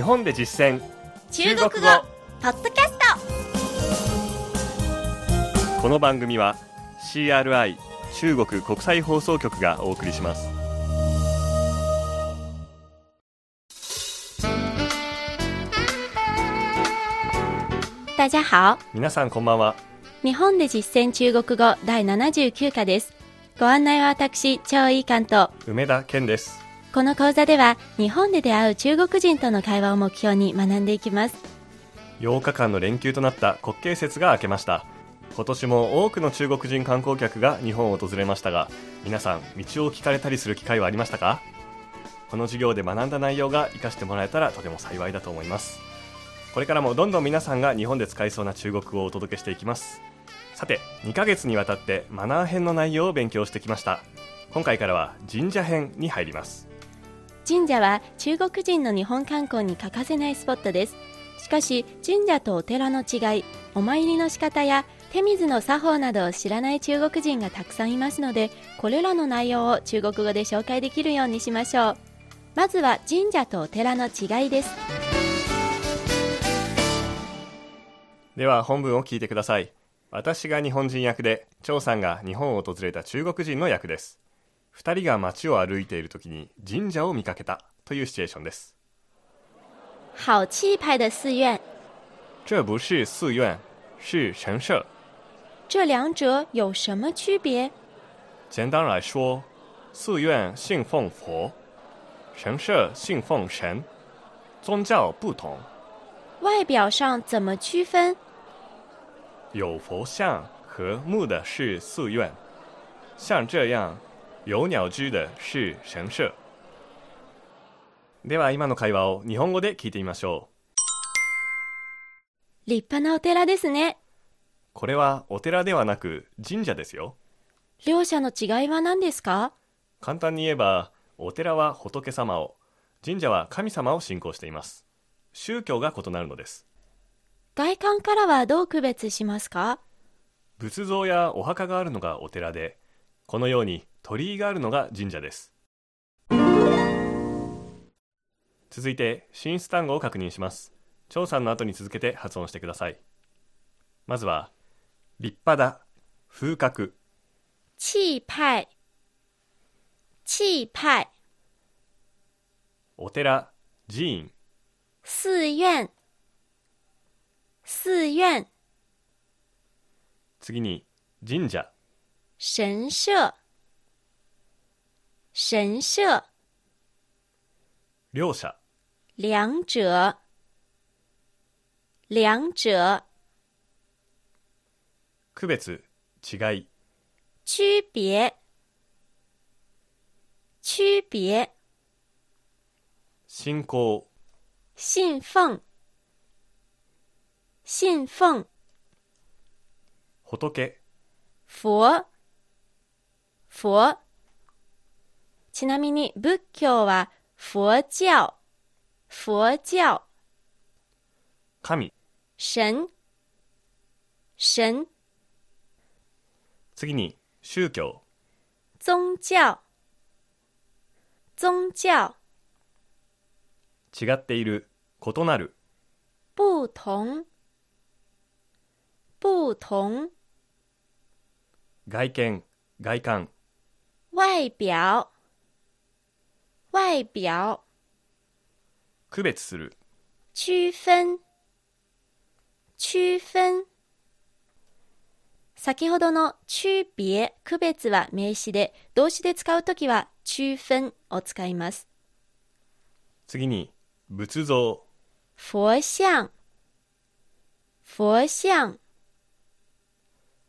日本で実践。中国語。ポッドキャスト。この番組は CRI 中国国際放送局がお送りします。大家好。皆さんこんばんは。日本で実践中国語第79課です。ご案内は私、張井監と。梅田健ですこの講座では日本で出会う中国人との会話を目標に学んでいきます。8日間の連休となった国慶節が明けました。今年も多くの中国人観光客が日本を訪れましたが皆さん道を聞かれたりする機会はありましたか？この授業で学んだ内容が活かしてもらえたらとても幸いだと思います。これからもどんどん皆さんが日本で使いそうな中国語をお届けしていきます。さて2ヶ月にわたってマナー編の内容を勉強してきました。今回からは神社編に入ります。神社は中国人の日本観光に欠かせないスポットです。しかし神社とお寺の違いお参りの仕方や手水の作法などを知らない中国人がたくさんいますのでこれらの内容を中国語で紹介できるようにしましょう。まずは神社とお寺の違いです。では本文を聞いてください。私が日本人役で張さんが日本を訪れた中国人の役です。2人が街を歩いている時に神社を見かけたというシチュエーションです。好气派的寺院。这不是寺院是神社。这两者有什么区别？简单来说寺院信奉佛神社信奉神宗教不同。外表上怎么区分？有佛像和木的是寺院像这样有鸟居的是神社。では今の会話を日本語で聞いてみましょ立派なお寺ですね。うこれはお寺ではなく神社ですよ。両者の違いは何ですか？簡単に言えばお寺は仏様を神社は神様を信仰しています。宗教が異なるのです。外観からはどう区別しますか？仏像やお墓があるのがお寺でこのように鳥居があるのが神社です。続いて進出単語を確認します。張さんの後に続けて発音してください。まずは立派だ風格。气派气派お寺寺院。寺院。寺院。次に神社神社。神社。両者。两者。两者。区別違い。区别区别信仰。信奉。信奉。仏。佛佛ちなみに仏教は佛教。佛教。神。神。神。次に宗教。宗教。宗教。違っている異なる。不同。不同。外見外観外表。外表。区別する。区分。区分。先ほどの区別区別は名詞で動詞で使うときは区分を使います。次に仏像。佛像。佛像。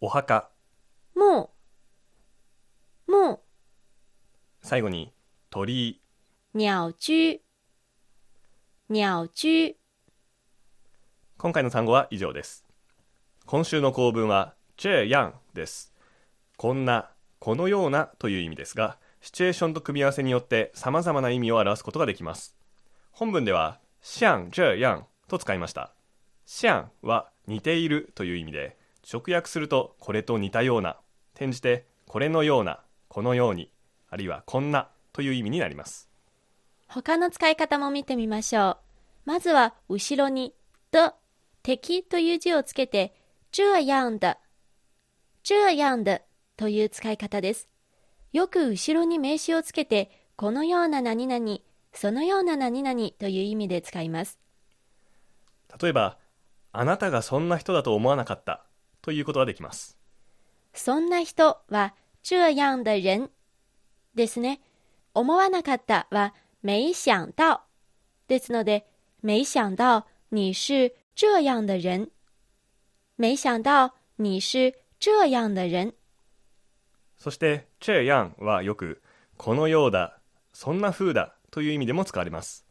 お墓。墓墓最後に鳥。居鳥居。鳥居。今回の単語は以上です。今週の構文は这样です。こんなこのようなという意味ですがシチュエーションと組み合わせによって様々な意味を表すことができます。本文では像这样と使いました。像は似ているという意味で直訳するとこれと似たような。転じてこれのようなこのようにあるいはこんなという意味になります他の使い方も見てみましょうまずは後ろに的、敵という字をつけて、这样的、这样的という使い方です。よく後ろに名詞をつけて、このような何々、そのような何々という意味で使います。例えばあなたがそんな人だと思わなかったということができますそんな人は、这样的人ですね。思わなかったは、没想到ですので、没想到你是这样的人。没想到你是这样的人。そしてチェヤンはよくこのようだそんな風だという意味でも使われます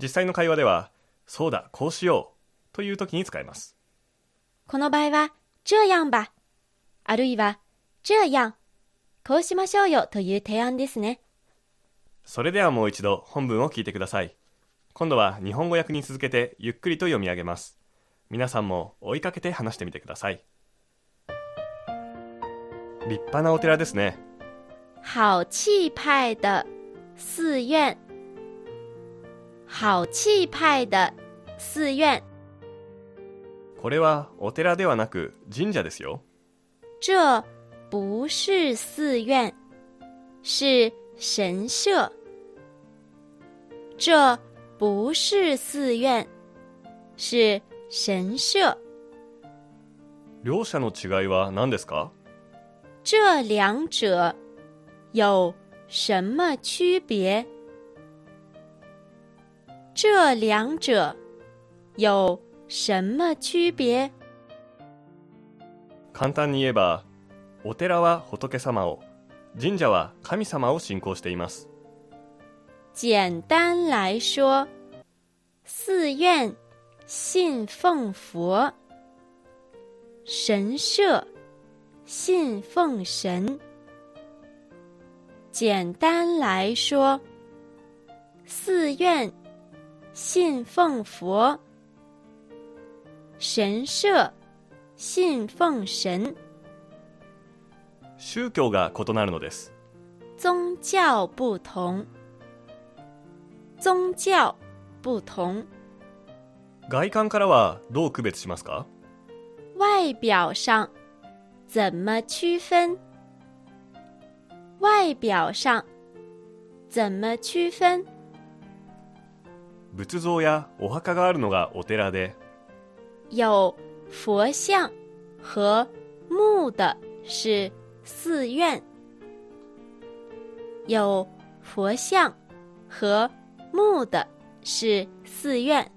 実際の会話ではそうだこうしようという時に使えますこの場合は、这样吧。あるいは、这样。こうしましょうよという提案ですね。それではもう一度本文を聞いてください今度は日本語訳に続けてゆっくりと読み上げます皆さんも追いかけて話してみてください立派なお寺ですね好气派的寺院。好气派的寺院。これはお寺ではなく神社ですよ这不是寺院，是神社。这不是寺院，是神社。両者の違いは何ですか？这两者有什么区别？这两者有什么区别？簡単に言えばお寺は仏様を神社は神様を信仰しています简单来说，寺院信奉佛，神社信奉神。简单来说，寺院信奉佛，神社信奉神。宗教が異なるのです宗教不同，宗教不同。外観からはどう区別しますか？外表上怎么区分？外表上怎么区分？仏像やお墓があるのがお寺で有佛像和墓的是寺院，有佛像和墓的是寺院。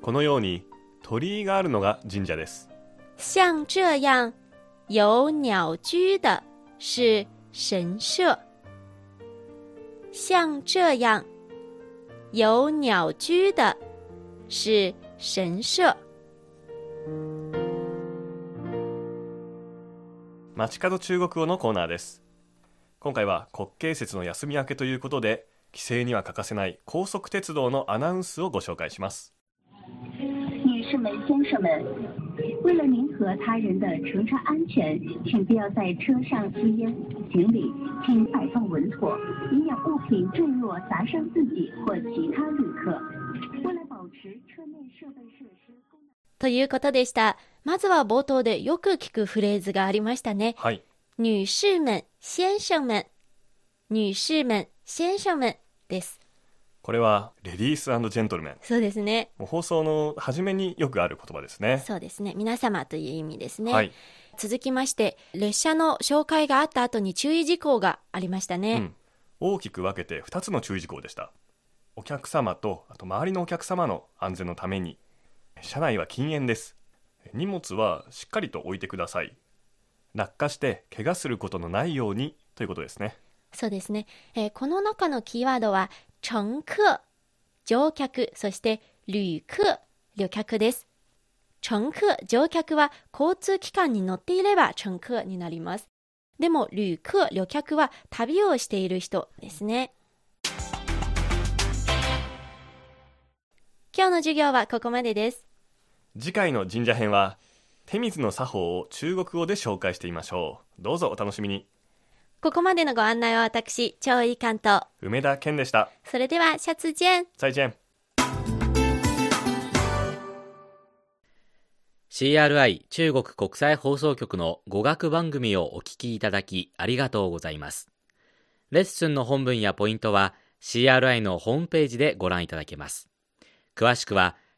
このように鳥居があるのが神社です像这样有鸟居的是神社，像这样有鸟居的是神社。街角中国語のコーナーです今回は国慶節の休み明けということで帰省には欠かせない高速鉄道のアナウンスをご紹介します女士们、先生们，为了您和他人的乘车安全，请不要在车上吸烟。行李请摆放稳妥，营养物品坠落砸伤自己或其他旅客。为了保持车内设备设施功能。ということでした。まずは冒頭でよく聞くフレーズがありましたね。はい女士们、先生们、女士们、先生们です。これはレディースジェントルメンそうですね。もう放送の初めによくある言葉ですねそうですね。皆様という意味ですね。はい、続きまして、列車の紹介があった後に注意事項がありましたね。うん、大きく分けて2つの注意事項でしたお客様とあと周りのお客様の安全のために車内は禁煙です荷物はしっかりと置いてください落下して怪我することのないようにということですねそうですね。えーこの中のキーワードは、乘客、乗客、そして旅客、旅客です。乘客、乗客は交通機関に乗っていれば乘客になります。でも、旅客、旅客は旅をしている人ですね。今日の授業はここまでです。次回の神社編は手水の作法を中国語で紹介してみましょう。どうぞお楽しみに。ここまでのご案内は私超いい関東梅田健でした。それではシャツジェン。再ン CRI 中国国際放送局の語学番組をお聞きいただきありがとうございます。レッスンの本文やポイントは CRI のホームページでご覧いただけます。詳しくは